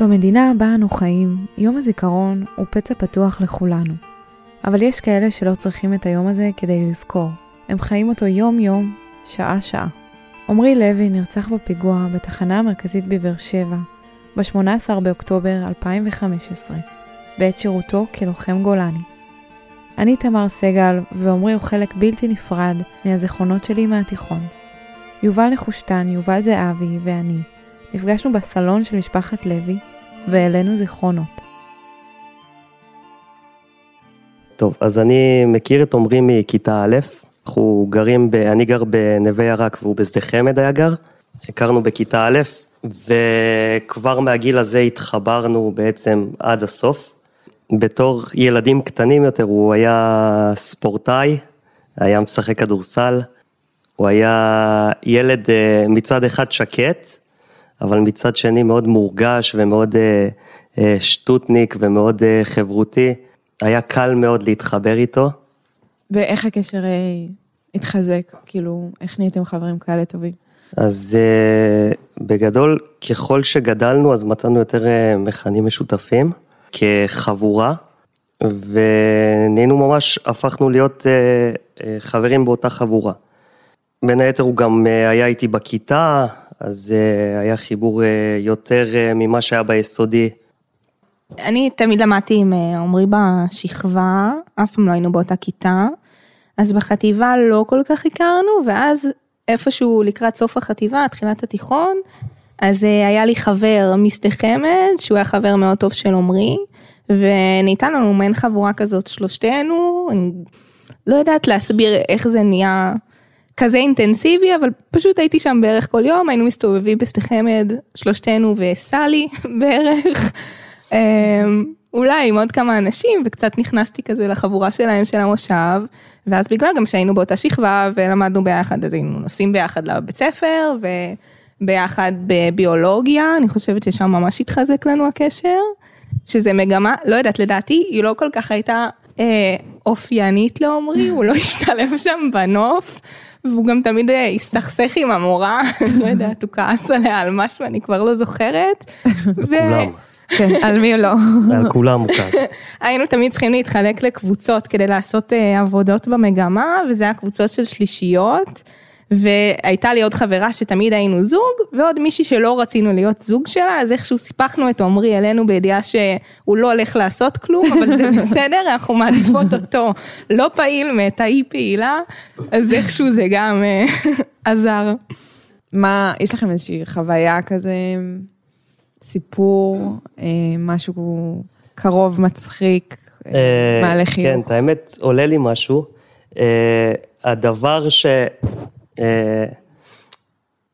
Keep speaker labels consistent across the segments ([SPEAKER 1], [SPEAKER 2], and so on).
[SPEAKER 1] במדינה בה אנו חיים, יום הזיכרון הוא פצע פתוח לכולנו. אבל יש כאלה שלא צריכים את היום הזה כדי לזכור. הם חיים אותו יום-יום, שעה-שעה. עמרי לוי נרצח בפיגוע בתחנה המרכזית בבאר שבע, ב-18 באוקטובר 2015, בעת שירותו כלוחם גולני. אני תמר סגל, ועמרי הוא חלק בלתי נפרד מהזיכרונות שלי מהתיכון. יובל נחושתן, יובל זהבי ואני נפגשנו בסלון של משפחת לוי והעלינו זיכרונות.
[SPEAKER 2] טוב, אז אני מכיר את עמרי מכיתה א', אנחנו גרים, ב, אני גר בנווה ירק והוא בשדה חמד היה גר, הכרנו בכיתה א', וכבר מהגיל הזה התחברנו בעצם עד הסוף. בתור ילדים קטנים יותר הוא היה ספורטאי, היה משחק כדורסל, הוא היה ילד אה, מצד אחד שקט, אבל מצד שני מאוד מורגש ומאוד אה, אה, שטוטניק ומאוד חברותי. היה קל מאוד להתחבר איתו.
[SPEAKER 1] ואיך הקשר התחזק? כאילו, איך נהייתם חברים כאלה טובים?
[SPEAKER 2] אז בגדול, ככל שגדלנו, אז מצאנו יותר מכנים משותפים כחבורה, ונהיינו ממש, הפכנו להיות חברים באותה חבורה. בין היתר הוא גם אה, היה איתי בכיתה, אז אה, היה חיבור אה, יותר ממה שהיה ביסודי.
[SPEAKER 3] אני תמיד למדתי עם עמרי בשכבה, אף פעם לא היינו באותה כיתה, אז בחטיבה לא כל כך הכרנו, ואז איפשהו לקראת סוף החטיבה, תחילת התיכון, אז היה לי חבר משדה חמד, שהוא היה חבר מאוד טוב של עמרי, וניתן לנו מעין חבורה כזאת שלושתנו, אני לא יודעת להסביר איך זה נהיה כזה אינטנסיבי, אבל פשוט הייתי שם בערך כל יום, היינו מסתובבים בשדה חמד, שלושתנו וסלי בערך. אמ, אולי עם עוד כמה אנשים, וקצת נכנסתי כזה לחבורה שלהם של המושב, ואז בגלל גם שהיינו באותה שכבה ולמדנו ביחד, אז היינו נוסעים ביחד לבית ספר, וביחד בביולוגיה, אני חושבת ששם ממש התחזק לנו הקשר, שזה מגמה, לא יודעת, לדעתי, היא לא כל כך הייתה אה, אופיינית לעומרי, הוא לא השתלב שם בנוף. והוא גם תמיד אה, הסתכסך עם המורה, אני לא יודעת, הוא כעס עליה על משהו, אני כבר לא זוכרת.
[SPEAKER 2] כולם.
[SPEAKER 3] כן, על מי לא.
[SPEAKER 2] על כולם הוא כעס.
[SPEAKER 3] היינו תמיד צריכים להתחלק לקבוצות כדי לעשות אה, עבודות במגמה, וזה היה קבוצות של שלישיות. והייתה לי עוד חברה שתמיד היינו זוג, ועוד מישהי שלא רצינו להיות זוג שלה, אז איכשהו סיפחנו את עמרי אלינו בידיעה שהוא לא הולך לעשות כלום, אבל זה בסדר, אנחנו מעדיפות אותו לא פעיל מאת האי פעילה, אז איכשהו זה גם אה, עזר.
[SPEAKER 1] מה, יש לכם איזושהי חוויה כזה, סיפור, אה, משהו קרוב, מצחיק, אה, מעלה חיוך?
[SPEAKER 2] כן, האמת, עולה לי משהו. הדבר ש... אה,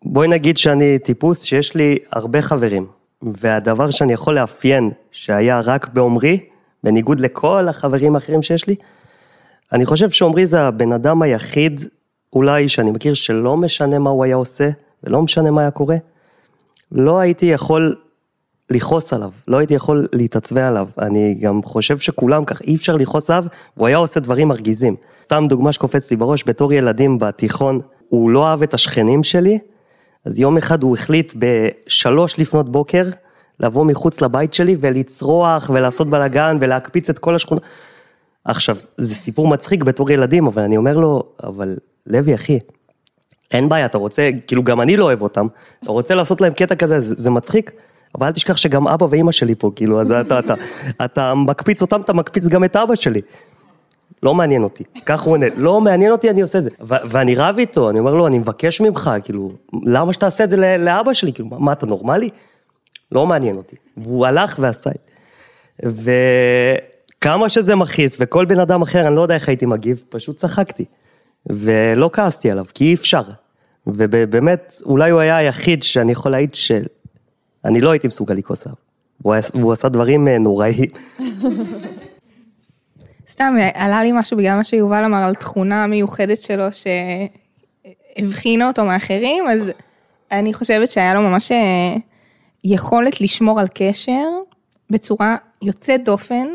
[SPEAKER 2] בואי נגיד שאני טיפוס שיש לי הרבה חברים, והדבר שאני יכול לאפיין שהיה רק בעומרי, בניגוד לכל החברים האחרים שיש לי, אני חושב שעומרי זה הבן אדם היחיד אולי שאני מכיר שלא משנה מה הוא היה עושה ולא משנה מה היה קורה, לא הייתי יכול לכעוס עליו, לא הייתי יכול להתעצבן עליו. אני גם חושב שכולם כך, אי אפשר לכעוס עליו, הוא היה עושה דברים מרגיזים. סתם דוגמה שקופצת לי בראש, בתור ילדים בתיכון, הוא לא אהב את השכנים שלי, אז יום אחד הוא החליט בשלוש לפנות בוקר, לבוא מחוץ לבית שלי ולצרוח ולעשות בלאגן ולהקפיץ את כל השכונה. עכשיו, זה סיפור מצחיק בתור ילדים, אבל אני אומר לו, אבל לוי אחי, אין בעיה, אתה רוצה, כאילו גם אני לא אוהב אותם, אתה רוצה לעשות להם קטע כזה, זה, זה מצחיק, אבל אל תשכח שגם אבא ואימא שלי פה, כאילו, אז אתה, אתה, אתה, אתה מקפיץ אותם, אתה מקפיץ גם את אבא שלי. לא מעניין אותי, כך הוא עונה, לא מעניין אותי, אני עושה את זה. ואני רב איתו, אני אומר לו, אני מבקש ממך, כאילו, למה שאתה עושה את זה לאבא שלי, כאילו, מה, אתה נורמלי? לא מעניין אותי. והוא הלך ועשה את זה. וכמה שזה מכעיס, וכל בן אדם אחר, אני לא יודע איך הייתי מגיב, פשוט צחקתי. ולא כעסתי עליו, כי אי אפשר. ובאמת, אולי הוא היה היחיד שאני יכול להעיד שאני לא הייתי מסוגל לכעוס עליו. והוא עשה דברים אה, נוראיים.
[SPEAKER 3] סתם, עלה לי משהו בגלל מה שיובל אמר על תכונה מיוחדת שלו שהבחינה אותו מאחרים, אז אני חושבת שהיה לו ממש אה, יכולת לשמור על קשר בצורה יוצאת דופן,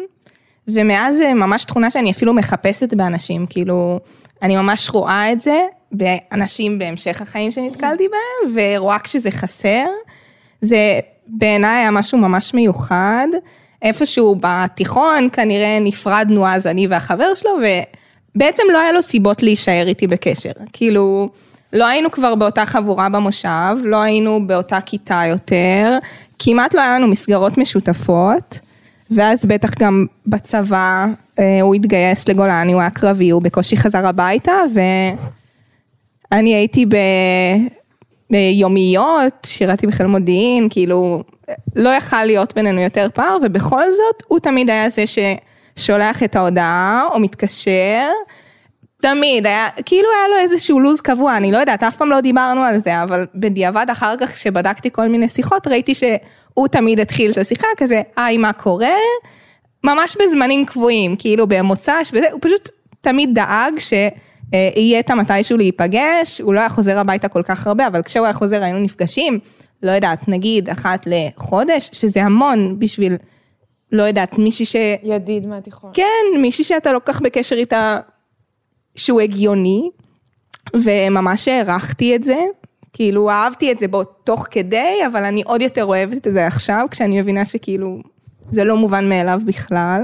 [SPEAKER 3] ומאז זה ממש תכונה שאני אפילו מחפשת באנשים, כאילו, אני ממש רואה את זה באנשים בהמשך החיים שנתקלתי בהם, ורואה כשזה חסר. זה בעיניי היה משהו ממש מיוחד. איפשהו בתיכון כנראה נפרדנו אז אני והחבר שלו, ובעצם לא היה לו סיבות להישאר איתי בקשר. כאילו, לא היינו כבר באותה חבורה במושב, לא היינו באותה כיתה יותר, כמעט לא היה לנו מסגרות משותפות, ואז בטח גם בצבא אה, הוא התגייס לגולני, הוא היה קרבי, הוא בקושי חזר הביתה, ואני הייתי ב... ביומיות, שירתי בחיל מודיעין, כאילו, לא יכל להיות בינינו יותר פער, ובכל זאת, הוא תמיד היה זה ששולח את ההודעה, או מתקשר, תמיד, היה, כאילו היה לו איזשהו לו"ז קבוע, אני לא יודעת, אף פעם לא דיברנו על זה, אבל בדיעבד אחר כך, כשבדקתי כל מיני שיחות, ראיתי שהוא תמיד התחיל את השיחה, כזה, היי, מה קורה? ממש בזמנים קבועים, כאילו במוצ"ש, וזה, הוא פשוט תמיד דאג ש... יהיה את המתישהו להיפגש, הוא לא היה חוזר הביתה כל כך הרבה, אבל כשהוא היה חוזר היינו נפגשים, לא יודעת, נגיד אחת לחודש, שזה המון בשביל, לא יודעת, מישהי ש...
[SPEAKER 1] ידיד מהתיכון.
[SPEAKER 3] כן, מישהי שאתה לא כל כך בקשר איתה, שהוא הגיוני, וממש הערכתי את זה, כאילו אהבתי את זה בו תוך כדי, אבל אני עוד יותר אוהבת את זה עכשיו, כשאני מבינה שכאילו, זה לא מובן מאליו בכלל.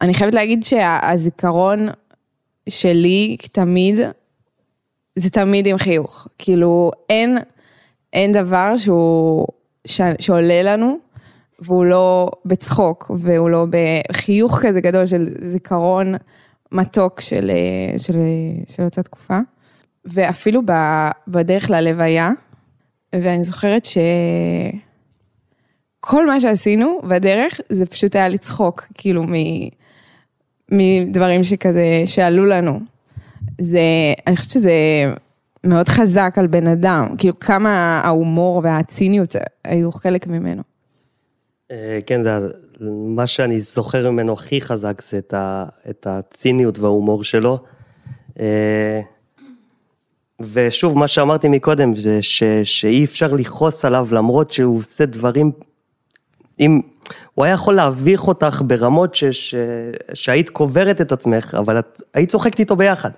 [SPEAKER 1] אני חייבת להגיד שהזיכרון שלי תמיד, זה תמיד עם חיוך. כאילו, אין, אין דבר שהוא, ש, שעולה לנו, והוא לא בצחוק, והוא לא בחיוך כזה גדול של זיכרון מתוק של, של, של אותה תקופה. ואפילו בדרך ללוויה, ואני זוכרת שכל מה שעשינו בדרך, זה פשוט היה לצחוק, כאילו, מ... מדברים שכזה, שעלו לנו. זה, אני חושבת שזה מאוד חזק על בן אדם, כאילו כמה ההומור והציניות היו חלק ממנו.
[SPEAKER 2] אה, כן, זה מה שאני זוכר ממנו הכי חזק זה את, ה, את הציניות וההומור שלו. אה, ושוב, מה שאמרתי מקודם, זה ש, שאי אפשר לכעוס עליו למרות שהוא עושה דברים, אם, הוא היה יכול להביך אותך ברמות ש, ש, שהיית קוברת את עצמך, אבל את היית צוחקת איתו ביחד.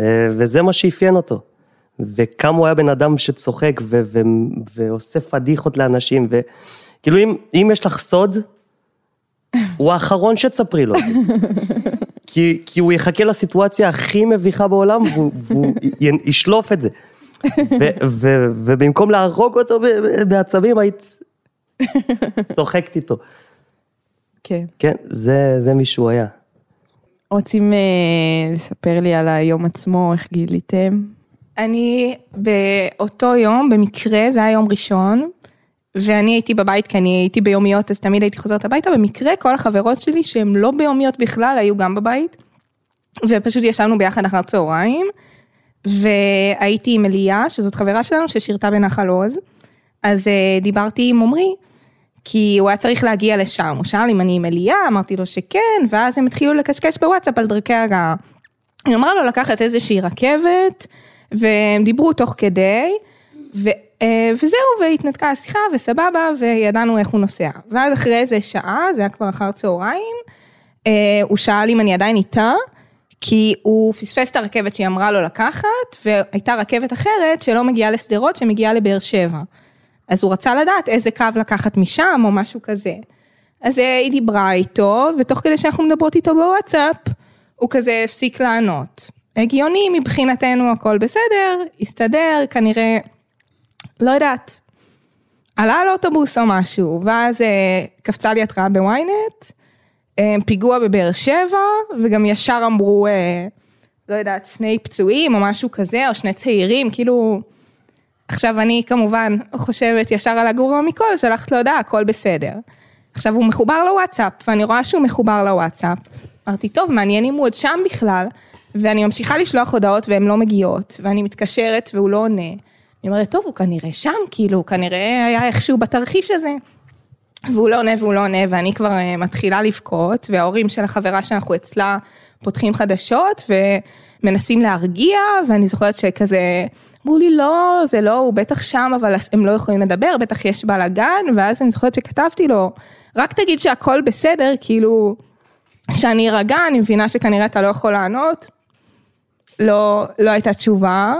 [SPEAKER 2] אה, וזה מה שאפיין אותו. וכמה הוא היה בן אדם שצוחק ו, ו, ועושה פדיחות לאנשים, וכאילו אם, אם יש לך סוד, הוא האחרון שתספרי לו. כי, כי הוא יחכה לסיטואציה הכי מביכה בעולם והוא, והוא ישלוף את זה. ו, ו, ובמקום להרוג אותו בעצבים, היית צוחקת איתו.
[SPEAKER 1] כן.
[SPEAKER 2] כן, זה, זה מי שהוא היה.
[SPEAKER 1] רוצים אה, לספר לי על היום עצמו, איך גיליתם?
[SPEAKER 3] אני באותו יום, במקרה, זה היה יום ראשון, ואני הייתי בבית כי אני הייתי ביומיות, אז תמיד הייתי חוזרת הביתה, במקרה כל החברות שלי שהן לא ביומיות בכלל, היו גם בבית, ופשוט ישבנו ביחד אחר צהריים, והייתי עם אליה, שזאת חברה שלנו ששירתה בנחל עוז, אז אה, דיברתי עם עמרי, כי הוא היה צריך להגיע לשם, הוא שאל אם אני עם אליה, אמרתי לו שכן, ואז הם התחילו לקשקש בוואטסאפ על דרכי הגעה. היא אמרה לו לקחת איזושהי רכבת, והם דיברו תוך כדי, ו, אה, וזהו, והתנתקה השיחה, וסבבה, וידענו איך הוא נוסע. ואז אחרי איזה שעה, זה היה כבר אחר צהריים, אה, הוא שאל אם אני עדיין איתה, כי הוא פספס את הרכבת שהיא אמרה לו לקחת, והייתה רכבת אחרת שלא מגיעה לשדרות, שמגיעה לבאר שבע. אז הוא רצה לדעת איזה קו לקחת משם או משהו כזה. אז אה, היא דיברה איתו, ותוך כדי שאנחנו מדברות איתו בוואטסאפ, הוא כזה הפסיק לענות. הגיוני מבחינתנו הכל בסדר, הסתדר, כנראה, לא יודעת, עלה על אוטובוס או משהו, ואז אה, קפצה לי התראה בוויינט, אה, פיגוע בבאר שבע, וגם ישר אמרו, לא יודעת, שני פצועים או משהו כזה, או שני צעירים, כאילו... עכשיו אני כמובן חושבת ישר על הגרוע מכל, שלחת לו הודעה, הכל בסדר. עכשיו הוא מחובר לוואטסאפ, ואני רואה שהוא מחובר לוואטסאפ. אמרתי, טוב, מעניין אם הוא עוד שם בכלל, ואני ממשיכה לשלוח הודעות והן לא מגיעות, ואני מתקשרת והוא לא עונה. אני אומרת, טוב, הוא כנראה שם, כאילו, הוא כנראה היה איכשהו בתרחיש הזה. והוא לא עונה והוא לא עונה, ואני כבר אה, מתחילה לבכות, וההורים של החברה שאנחנו אצלה פותחים חדשות, ומנסים להרגיע, ואני זוכרת שכזה, אמרו לי לא, זה לא, הוא בטח שם, אבל הם לא יכולים לדבר, בטח יש בלאגן, ואז אני זוכרת שכתבתי לו, רק תגיד שהכל בסדר, כאילו, שאני ארגע, אני מבינה שכנראה אתה לא יכול לענות. לא, לא הייתה תשובה.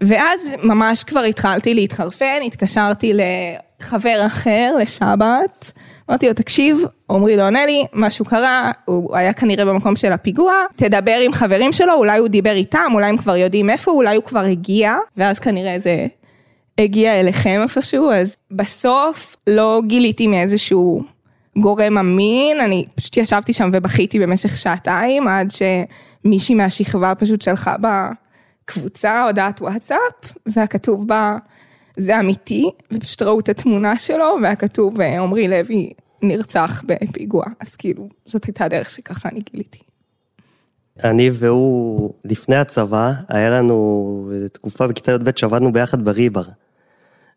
[SPEAKER 3] ואז ממש כבר התחלתי להתחרפן, התקשרתי חבר אחר לשבת, אמרתי לו, תקשיב, עמרי לא עונה לי, משהו קרה, הוא היה כנראה במקום של הפיגוע, תדבר עם חברים שלו, אולי הוא דיבר איתם, אולי הם כבר יודעים איפה, אולי הוא כבר הגיע, ואז כנראה זה הגיע אליכם איפשהו, אז בסוף לא גיליתי מאיזשהו גורם אמין, אני פשוט ישבתי שם ובכיתי במשך שעתיים, עד שמישהי מהשכבה פשוט שלחה בקבוצה הודעת וואטסאפ, והיה כתוב בה, זה אמיתי, ופשוט ראו את התמונה שלו, והיה כתוב, עמרי לוי נרצח בפיגוע, אז כאילו, זאת הייתה הדרך שככה אני גיליתי.
[SPEAKER 2] אני והוא, לפני הצבא, היה לנו תקופה בכיתה י"ב שעבדנו ביחד בריבר.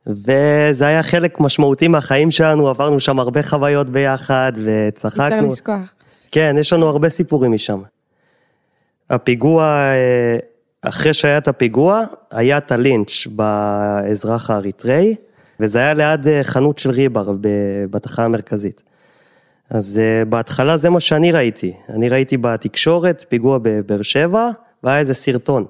[SPEAKER 2] וזה היה חלק משמעותי מהחיים שלנו, עברנו שם הרבה חוויות ביחד וצחקנו.
[SPEAKER 1] אפשר לשכוח.
[SPEAKER 2] כן, יש לנו הרבה סיפורים משם. הפיגוע, אה, אחרי שהיה את הפיגוע, היה את הלינץ' באזרח האריתראי, וזה היה ליד אה, חנות של ריבר בתחנה המרכזית. אז אה, בהתחלה זה מה שאני ראיתי. אני ראיתי בתקשורת פיגוע בבאר שבע, והיה איזה סרטון.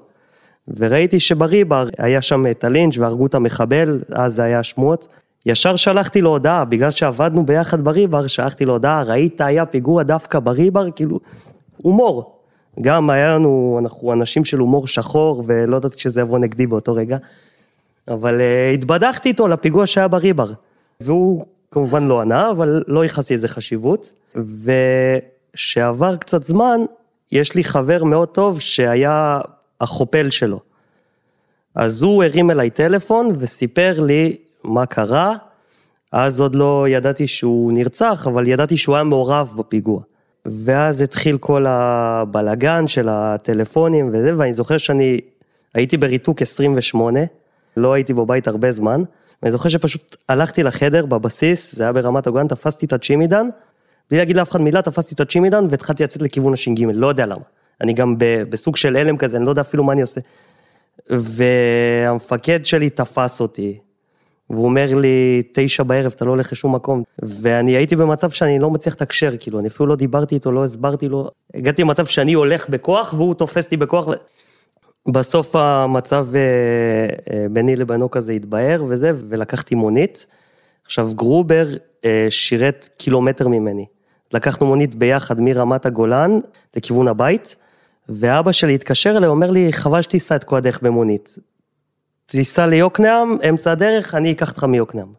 [SPEAKER 2] וראיתי שבריבר היה שם את הלינץ' והרגו את המחבל, אז זה היה שמועות. ישר שלחתי לו הודעה, בגלל שעבדנו ביחד בריבר, שלחתי לו הודעה, ראית היה פיגוע דווקא בריבר, כאילו, הומור. גם היה לנו, אנחנו אנשים של הומור שחור, ולא יודעת כשזה יבוא נגדי באותו רגע, אבל uh, התבדחתי איתו לפיגוע שהיה בריבר. והוא כמובן לא ענה, אבל לא ייחסתי איזה חשיבות. ושעבר קצת זמן, יש לי חבר מאוד טוב שהיה החופל שלו. אז הוא הרים אליי טלפון וסיפר לי מה קרה, אז עוד לא ידעתי שהוא נרצח, אבל ידעתי שהוא היה מעורב בפיגוע. ואז התחיל כל הבלגן של הטלפונים וזה, ואני זוכר שאני הייתי בריתוק 28, לא הייתי בבית הרבה זמן, ואני זוכר שפשוט הלכתי לחדר בבסיס, זה היה ברמת הגולן, תפסתי את הצ'ימידן, בלי להגיד לאף אחד מילה, תפסתי את הצ'ימידן והתחלתי לצאת לכיוון הש"ג, לא יודע למה. אני גם בסוג של הלם כזה, אני לא יודע אפילו מה אני עושה. והמפקד שלי תפס אותי, והוא אומר לי, תשע בערב, אתה לא הולך לשום מקום. ואני הייתי במצב שאני לא מצליח לתקשר, כאילו, אני אפילו לא דיברתי איתו, לא הסברתי לו. הגעתי למצב שאני הולך בכוח, והוא תופס אותי בכוח. בסוף המצב אה, אה, ביני לבינו כזה התבהר וזה, ולקחתי מונית. עכשיו, גרובר אה, שירת קילומטר ממני. לקחנו מונית ביחד מרמת הגולן לכיוון הבית. ואבא שלי התקשר אליי, אומר לי, חבל שתיסע את כל הדרך במונית. תיסע ליוקנעם, אמצע הדרך, אני אקח אותך מיוקנעם.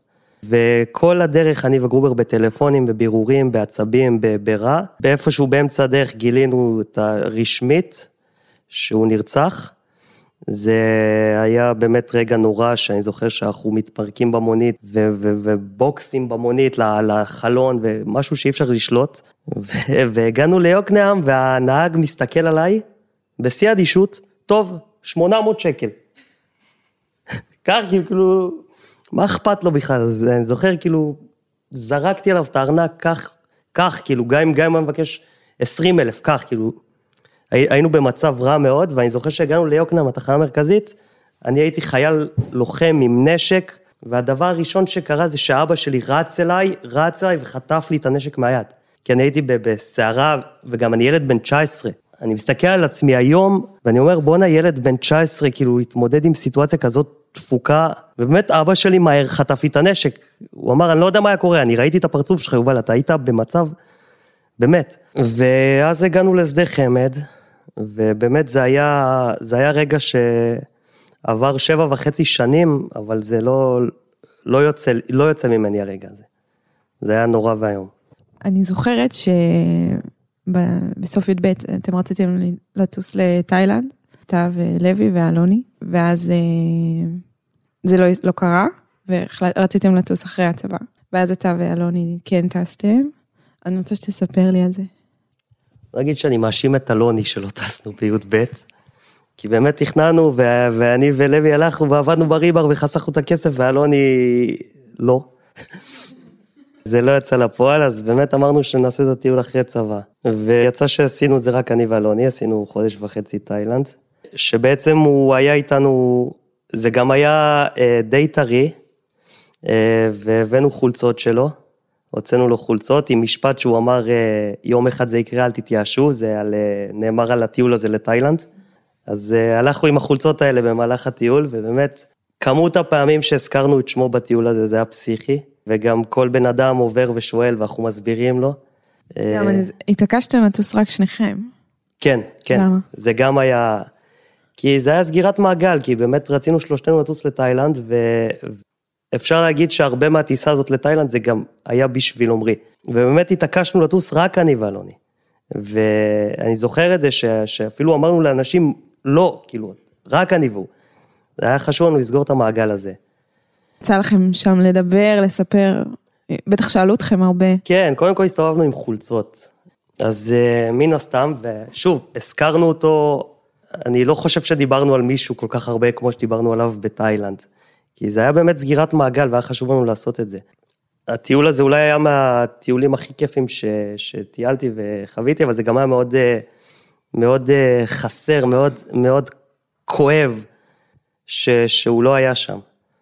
[SPEAKER 2] וכל הדרך אני וגרובר בטלפונים, בבירורים, בעצבים, ברע. באיפשהו באמצע הדרך גילינו את הרשמית, שהוא נרצח. זה היה באמת רגע נורא, שאני זוכר שאנחנו מתפרקים במונית, ו- ו- ובוקסים במונית לחלון, ומשהו שאי אפשר לשלוט. והגענו ליוקנעם, והנהג מסתכל עליי, בשיא האדישות, טוב, 800 שקל. קר, כאילו, מה אכפת לו בכלל? אני זוכר, כאילו, זרקתי עליו את הארנק, קח, קח, כאילו, גם אם הוא מבקש 20 אלף, קח, כאילו. היינו במצב רע מאוד, ואני זוכר שהגענו ליוקנעם, התחנה המרכזית, אני הייתי חייל לוחם עם נשק, והדבר הראשון שקרה זה שאבא שלי רץ אליי, רץ אליי וחטף לי את הנשק מהיד. כי אני הייתי בסערה, וגם אני ילד בן 19. אני מסתכל על עצמי היום, ואני אומר, בואנה, ילד בן 19, כאילו, להתמודד עם סיטואציה כזאת תפוקה, ובאמת אבא שלי מהר חטף לי את הנשק. הוא אמר, אני לא יודע מה היה קורה, אני ראיתי את הפרצוף שלך, יובל, אתה היית במצב, באמת. ואז הגענו לשדה חמד, ובאמת זה היה, זה היה רגע שעבר שבע וחצי שנים, אבל זה לא, לא יוצא, לא יוצא ממני הרגע הזה. זה היה נורא ואיום.
[SPEAKER 1] אני זוכרת שבסוף י"ב אתם רציתם לטוס לתאילנד, אתה ולוי ואלוני, ואז אה, זה לא, לא קרה, ורציתם לטוס אחרי הצבא. ואז אתה ואלוני כן טסתם. אני רוצה שתספר לי על זה.
[SPEAKER 2] נגיד שאני מאשים את אלוני שלא טסנו בי"ב, כי באמת תכננו, ואני ולוי הלכנו ועבדנו בריבר וחסכנו את הכסף, ואלוני לא. זה לא יצא לפועל, אז באמת אמרנו שנעשה את הטיול אחרי צבא. ויצא שעשינו את זה רק אני ואלוני, עשינו חודש וחצי תאילנד, שבעצם הוא היה איתנו, זה גם היה אה, די טרי, אה, והבאנו חולצות שלו, הוצאנו לו חולצות עם משפט שהוא אמר, אה, יום אחד זה יקרה, אל תתייאשו, זה על, נאמר על הטיול הזה לתאילנד. אז הלכנו עם החולצות האלה במהלך הטיול, ובאמת, כמות הפעמים שהזכרנו את שמו בטיול הזה, זה היה פסיכי, וגם כל בן אדם עובר ושואל ואנחנו מסבירים לו.
[SPEAKER 1] גם התעקשתם לטוס רק שניכם.
[SPEAKER 2] כן, כן.
[SPEAKER 1] למה?
[SPEAKER 2] זה גם היה... כי זה היה סגירת מעגל, כי באמת רצינו שלושתנו לטוס לתאילנד, ואפשר להגיד שהרבה מהטיסה הזאת לתאילנד זה גם היה בשביל עמרי. ובאמת התעקשנו לטוס רק אני ואלוני. ואני זוכר את זה ש... שאפילו אמרנו לאנשים, לא, כאילו, רק אני והוא. זה היה חשוב לנו לסגור את המעגל הזה.
[SPEAKER 1] יצא לכם שם לדבר, לספר, בטח שאלו אתכם הרבה.
[SPEAKER 2] כן, קודם כל הסתובבנו עם חולצות. אז uh, מן הסתם, ושוב, הזכרנו אותו, אני לא חושב שדיברנו על מישהו כל כך הרבה כמו שדיברנו עליו בתאילנד. כי זה היה באמת סגירת מעגל והיה חשוב לנו לעשות את זה. הטיול הזה אולי היה מהטיולים הכי כיפים ש, שטיילתי וחוויתי, אבל זה גם היה מאוד, אה, מאוד אה, חסר, מאוד, מאוד כואב ש, שהוא לא היה שם.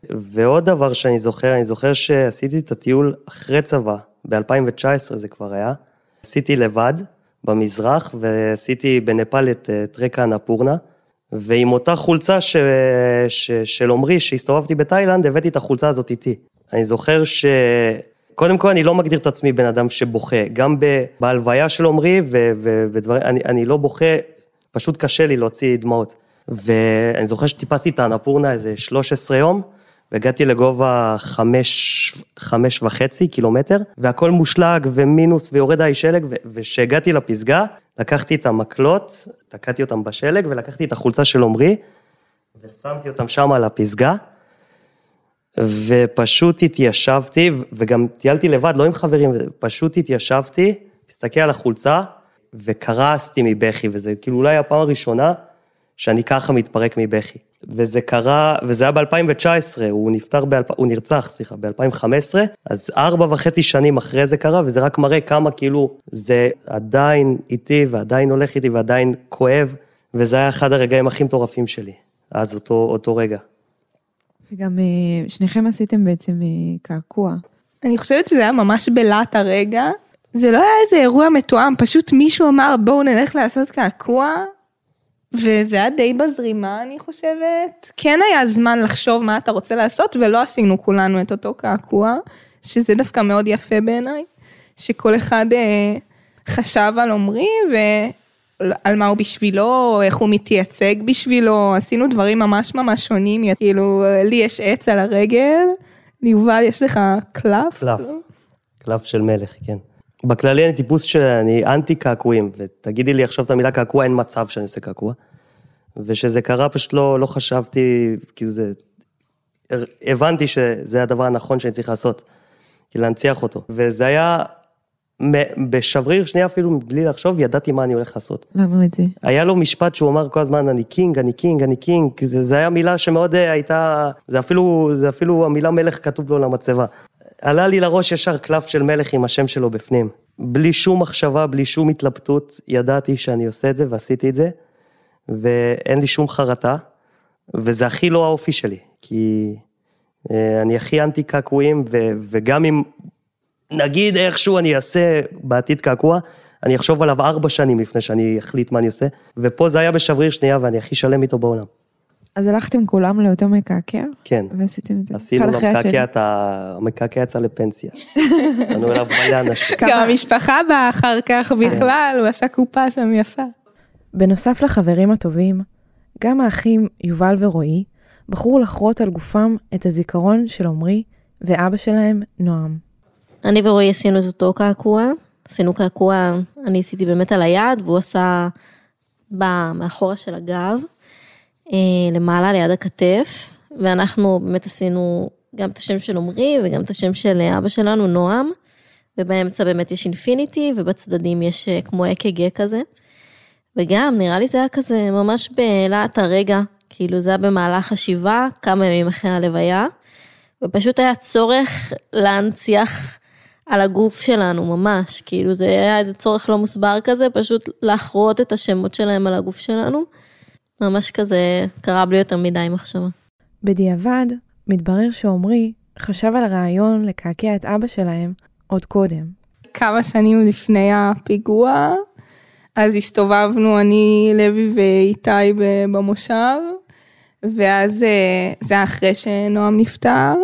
[SPEAKER 2] ועוד דבר שאני זוכר, אני זוכר שעשיתי את הטיול אחרי צבא, ב-2019 זה כבר היה. עשיתי לבד במזרח, ועשיתי בנפאל את אה, טרק האנפורנה, ועם אותה חולצה ש... ש... של עמרי, שהסתובבתי בתאילנד, הבאתי את החולצה הזאת איתי. אני זוכר ש... קודם כל, אני לא מגדיר את עצמי בן אדם שבוכה. גם. בהלוויה של עמרי ו... ו... ודברים, אני, אני לא בוכה, פשוט קשה לי להוציא דמעות. ואני זוכר שטיפסתי את האנפורנה איזה 13 יום, והגעתי לגובה חמש, חמש וחצי קילומטר, והכל מושלג ומינוס ויורד האי שלג, וכשהגעתי לפסגה, לקחתי את המקלות, תקעתי אותם בשלג, ולקחתי את החולצה של עמרי, ושמתי אותם שם על הפסגה, ופשוט התיישבתי, וגם טיילתי לבד, לא עם חברים, פשוט התיישבתי, מסתכל על החולצה, וקרסתי מבכי, וזה כאילו אולי הפעם הראשונה שאני ככה מתפרק מבכי. וזה קרה, וזה היה ב-2019, הוא נפטר, ב הוא נרצח, סליחה, ב-2015, אז ארבע וחצי שנים אחרי זה קרה, וזה רק מראה כמה כאילו זה עדיין איתי, ועדיין הולך איתי, ועדיין כואב, וזה היה אחד הרגעים הכי מטורפים שלי, אז אותו, אותו רגע.
[SPEAKER 1] וגם אה, שניכם עשיתם בעצם אה, קעקוע.
[SPEAKER 3] אני חושבת שזה היה ממש בלהט הרגע. זה לא היה איזה אירוע מתואם, פשוט מישהו אמר בואו נלך לעשות קעקוע, וזה היה די בזרימה אני חושבת. כן היה זמן לחשוב מה אתה רוצה לעשות, ולא עשינו כולנו את אותו קעקוע, שזה דווקא מאוד יפה בעיניי, שכל אחד אה, חשב על עמרי ועל מה הוא בשבילו, איך הוא מתייצג בשבילו, עשינו דברים ממש ממש שונים, כאילו לי יש עץ על הרגל, ליובל יש לך קלף.
[SPEAKER 2] קלף, קלף של מלך, כן. בכללי אני טיפוס שאני אנטי קעקועים, ותגידי לי עכשיו את המילה קעקוע, אין מצב שאני עושה קעקוע. ושזה קרה פשוט לא, לא חשבתי, כאילו זה, הבנתי שזה הדבר הנכון שאני צריך לעשות, כאילו להנציח אותו. וזה היה, בשבריר שנייה אפילו, בלי לחשוב, ידעתי מה אני הולך לעשות.
[SPEAKER 1] למה את זה?
[SPEAKER 2] היה לו משפט שהוא אמר כל הזמן, אני king, אני king, אני king, זה, זה היה מילה שמאוד אה, הייתה, זה אפילו, זה אפילו המילה מלך כתוב לו על המצבה. עלה לי לראש ישר קלף של מלך עם השם שלו בפנים. בלי שום מחשבה, בלי שום התלבטות, ידעתי שאני עושה את זה ועשיתי את זה, ואין לי שום חרטה, וזה הכי לא האופי שלי, כי אה, אני הכי אנטי קעקועים, ו- וגם אם נגיד איכשהו אני אעשה בעתיד קעקוע, אני אחשוב עליו ארבע שנים לפני שאני אחליט מה אני עושה, ופה זה היה בשבריר שנייה ואני הכי שלם איתו בעולם.
[SPEAKER 1] אז הלכתם כולם לאותו מקעקע?
[SPEAKER 2] כן.
[SPEAKER 1] ועשיתם את זה.
[SPEAKER 2] עשינו
[SPEAKER 1] אחד אחרי השני.
[SPEAKER 2] למקעקע את ה... המקעקע יצא לפנסיה. באנו אליו מלא אנשים.
[SPEAKER 3] גם המשפחה באה אחר כך בכלל, הוא עשה קופה שם יפה.
[SPEAKER 1] בנוסף לחברים הטובים, גם האחים יובל ורועי בחרו לחרות על גופם את הזיכרון של עמרי ואבא שלהם, נועם.
[SPEAKER 4] אני ורועי עשינו את אותו קעקוע, עשינו קעקוע, אני עשיתי באמת על היד, והוא עשה מאחורה של הגב, למעלה ליד הכתף, ואנחנו באמת עשינו גם את השם של עמרי וגם את השם של אבא שלנו, נועם, ובאמצע באמת יש אינפיניטי, ובצדדים יש אה, כמו אק"ג כזה. וגם, נראה לי זה היה כזה ממש בלהט הרגע, כאילו זה היה במהלך השבעה, כמה ימים אחרי הלוויה, ופשוט היה צורך להנציח על הגוף שלנו ממש, כאילו זה היה איזה צורך לא מוסבר כזה, פשוט לחרות את השמות שלהם על הגוף שלנו. ממש כזה קרה בלי יותר מדי מחשבה.
[SPEAKER 1] בדיעבד, מתברר שעמרי חשב על הרעיון לקעקע את אבא שלהם עוד קודם.
[SPEAKER 3] כמה שנים לפני הפיגוע, אז הסתובבנו אני, לוי ואיתי במושב, ואז אה, זה היה אחרי שנועם נפטר,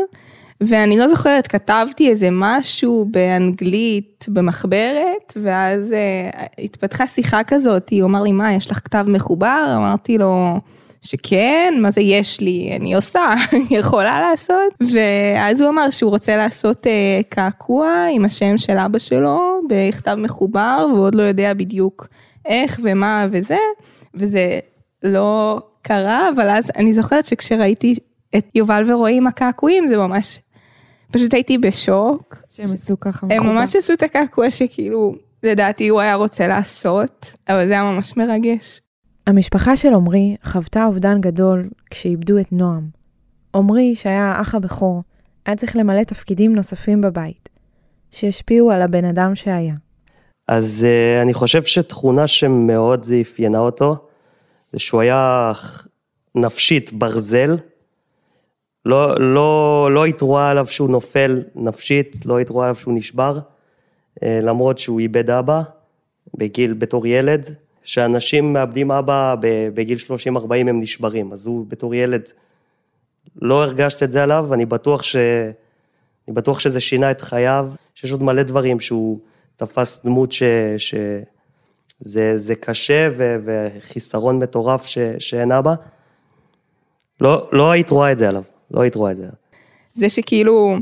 [SPEAKER 3] ואני לא זוכרת, כתבתי איזה משהו באנגלית במחברת, ואז אה, התפתחה שיחה כזאת, הוא אמר לי, מה, יש לך כתב מחובר? אמרתי לו, שכן, מה זה יש לי, אני עושה, יכולה לעשות. ואז הוא אמר שהוא רוצה לעשות אה, קעקוע עם השם של אבא שלו בכתב מחובר, והוא עוד לא יודע בדיוק איך ומה וזה, וזה לא קרה, אבל אז אני זוכרת שכשראיתי את יובל ורועי עם הקעקועים, זה ממש, פשוט הייתי בשוק.
[SPEAKER 1] שהם עשו ככה
[SPEAKER 3] הם
[SPEAKER 1] מחובר.
[SPEAKER 3] ממש עשו את הקעקוע שכאילו, לדעתי הוא היה רוצה לעשות, אבל זה היה ממש מרגש.
[SPEAKER 1] המשפחה של עמרי חוותה אובדן גדול כשאיבדו את נועם. עמרי, שהיה האח הבכור, היה צריך למלא תפקידים נוספים בבית, שהשפיעו על הבן אדם שהיה.
[SPEAKER 2] אז uh, אני חושב שתכונה שמאוד אפיינה אותו, זה שהוא היה נפשית ברזל. לא, לא, לא היית רואה עליו שהוא נופל נפשית, לא היית רואה עליו שהוא נשבר, uh, למרות שהוא איבד אבא בגיל, בתור ילד. שאנשים מאבדים אבא בגיל 30-40 הם נשברים, אז הוא בתור ילד לא הרגשת את זה עליו, אני בטוח, ש... אני בטוח שזה שינה את חייו, שיש עוד מלא דברים שהוא תפס דמות ש... שזה זה קשה ו... וחיסרון מטורף ש... שאין אבא. לא, לא היית רואה את זה עליו, לא היית רואה את זה.
[SPEAKER 3] זה שכאילו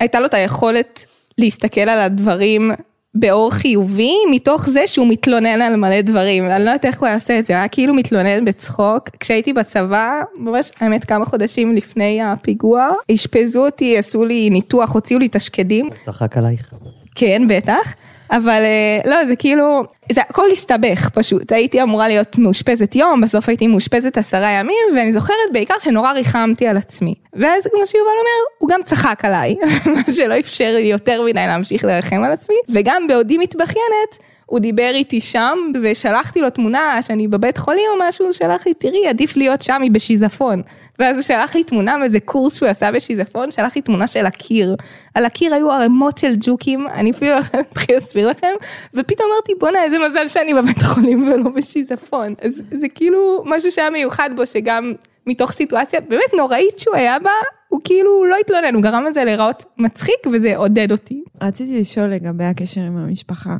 [SPEAKER 3] הייתה לו את היכולת להסתכל על הדברים באור חיובי, מתוך זה שהוא מתלונן על מלא דברים. אני לא יודעת איך הוא היה עושה את זה, הוא היה כאילו מתלונן בצחוק. כשהייתי בצבא, ממש, האמת, כמה חודשים לפני הפיגוע, אשפזו אותי, עשו לי ניתוח, הוציאו לי את השקדים.
[SPEAKER 2] צחק עלייך.
[SPEAKER 3] כן, בטח. אבל לא, זה כאילו, זה הכל הסתבך פשוט, הייתי אמורה להיות מאושפזת יום, בסוף הייתי מאושפזת עשרה ימים, ואני זוכרת בעיקר שנורא ריחמתי על עצמי. ואז כמו שיובל אומר, הוא גם צחק עליי, מה שלא אפשר לי יותר מדי להמשיך לרחם על עצמי, וגם בעודי מתבכיינת, הוא דיבר איתי שם, ושלחתי לו תמונה שאני בבית חולים או משהו, הוא שלח לי, תראי, עדיף להיות שם, היא בשיזפון. ואז הוא שלח לי תמונה מאיזה קורס שהוא עשה בשיזפון, שלח לי תמונה של הקיר. על הקיר היו ערימות של ג'וקים, אני אפילו לא יכולה להתחיל להסביר לכם, ופתאום אמרתי, בואנה, איזה מזל שאני בבית חולים ולא בשיזפון. אז זה כאילו משהו שהיה מיוחד בו, שגם מתוך סיטואציה באמת נוראית שהוא היה בה, הוא כאילו לא התלונן, הוא גרם לזה להיראות מצחיק וזה עודד אותי.
[SPEAKER 1] רציתי לשאול לגבי הקשר עם המשפחה,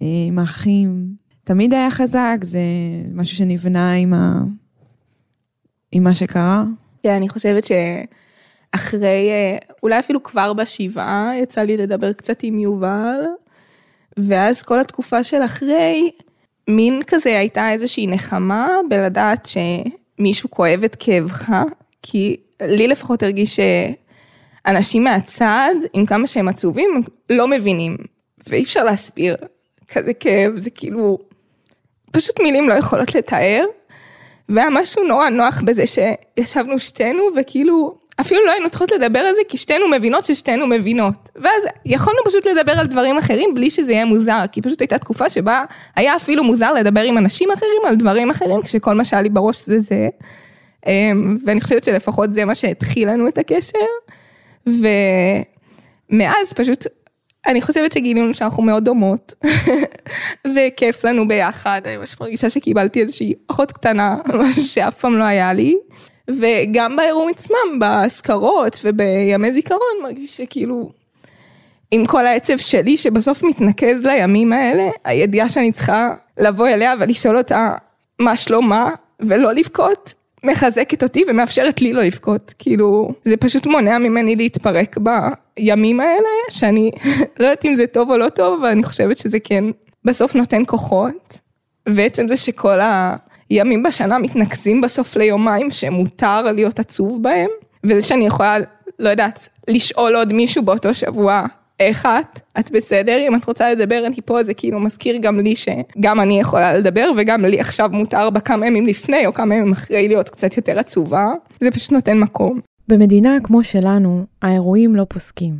[SPEAKER 1] עם האחים. תמיד היה חזק, זה משהו שנבנה עם, ה... עם מה שקרה?
[SPEAKER 3] כן, אני חושבת שאחרי, אולי אפילו כבר בשבעה, יצא לי לדבר קצת עם יובל, ואז כל התקופה של אחרי, מין כזה הייתה איזושהי נחמה בלדעת שמישהו כואב את כאבך, כי לי לפחות הרגיש שאנשים מהצד, עם כמה שהם עצובים, לא מבינים, ואי אפשר להסביר כזה כאב, זה כאילו, פשוט מילים לא יכולות לתאר. והיה משהו נורא נוח בזה שישבנו שתינו וכאילו אפילו לא היינו צריכות לדבר על זה כי שתינו מבינות ששתינו מבינות. ואז יכולנו פשוט לדבר על דברים אחרים בלי שזה יהיה מוזר, כי פשוט הייתה תקופה שבה היה אפילו מוזר לדבר עם אנשים אחרים על דברים אחרים, כשכל מה שהיה לי בראש זה זה. ואני חושבת שלפחות זה מה שהתחיל לנו את הקשר. ומאז פשוט אני חושבת שגילינו שאנחנו מאוד דומות, וכיף לנו ביחד, אני ממש מרגישה שקיבלתי איזושהי אחות קטנה, משהו שאף פעם לא היה לי, וגם באירועים עצמם, באזכרות ובימי זיכרון, מרגיש שכאילו, עם כל העצב שלי שבסוף מתנקז לימים האלה, הידיעה שאני צריכה לבוא אליה ולשאול אותה מה שלומה, ולא לבכות, מחזקת אותי ומאפשרת לי לא לבכות, כאילו, זה פשוט מונע ממני להתפרק בימים האלה, שאני לא יודעת אם זה טוב או לא טוב, אבל אני חושבת שזה כן בסוף נותן כוחות, ועצם זה שכל הימים בשנה מתנקזים בסוף ליומיים שמותר להיות עצוב בהם, וזה שאני יכולה, לא יודעת, לשאול עוד מישהו באותו שבוע, איך את? את בסדר? אם את רוצה לדבר אני פה, זה כאילו מזכיר גם לי שגם אני יכולה לדבר וגם לי עכשיו מותר בכמה ימים לפני או כמה ימים אחרי להיות קצת יותר עצובה. זה פשוט נותן מקום.
[SPEAKER 1] במדינה כמו שלנו, האירועים לא פוסקים,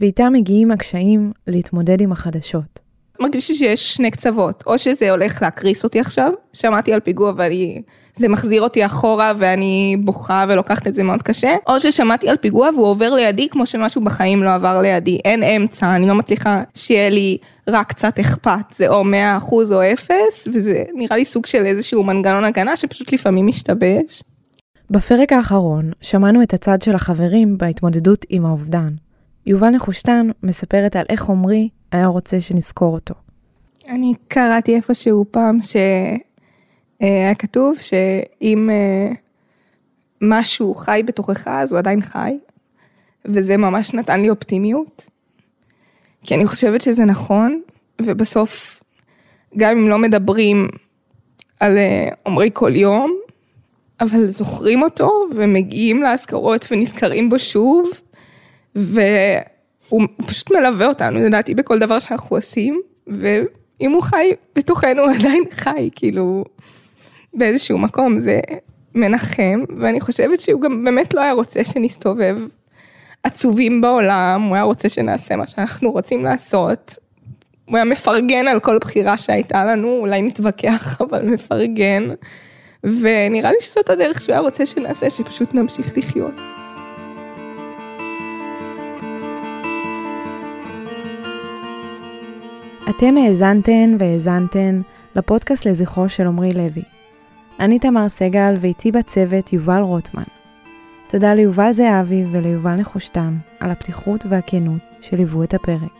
[SPEAKER 1] ואיתם מגיעים הקשיים להתמודד עם החדשות.
[SPEAKER 3] מרגיש שיש שני קצוות, או שזה הולך להקריס אותי עכשיו, שמעתי על פיגוע ואני, זה מחזיר אותי אחורה ואני בוכה ולוקחת את זה מאוד קשה, או ששמעתי על פיגוע והוא עובר לידי כמו שמשהו בחיים לא עבר לידי, אין אמצע, אני לא מצליחה שיהיה לי רק קצת אכפת, זה או 100% או 0, וזה נראה לי סוג של איזשהו מנגנון הגנה שפשוט לפעמים משתבש.
[SPEAKER 5] בפרק האחרון שמענו את הצד של החברים בהתמודדות עם האובדן. יובל נחושתן מספרת על איך עמרי היה רוצה שנזכור אותו.
[SPEAKER 3] אני קראתי איפשהו פעם שהיה כתוב שאם אה, משהו חי בתוכך אז הוא עדיין חי, וזה ממש נתן לי אופטימיות. כי אני חושבת שזה נכון, ובסוף, גם אם לא מדברים על אה, עמרי כל יום, אבל זוכרים אותו ומגיעים לאזכרות ונזכרים בו שוב, והוא פשוט מלווה אותנו, לדעתי, בכל דבר שאנחנו עושים, ואם הוא חי בתוכנו, הוא עדיין חי, כאילו, באיזשהו מקום, זה מנחם, ואני חושבת שהוא גם באמת לא היה רוצה שנסתובב עצובים בעולם, הוא היה רוצה שנעשה מה שאנחנו רוצים לעשות. הוא היה מפרגן על כל בחירה שהייתה לנו, אולי נתווכח, אבל מפרגן. ונראה לי שזאת הדרך שהוא היה רוצה שנעשה, שפשוט נמשיך לחיות.
[SPEAKER 5] אתם האזנתן והאזנתן לפודקאסט לזכרו של עמרי לוי. אני תמר סגל ואיתי בצוות יובל רוטמן. תודה ליובל זהבי וליובל נחושתם על הפתיחות והכנות שליוו את הפרק.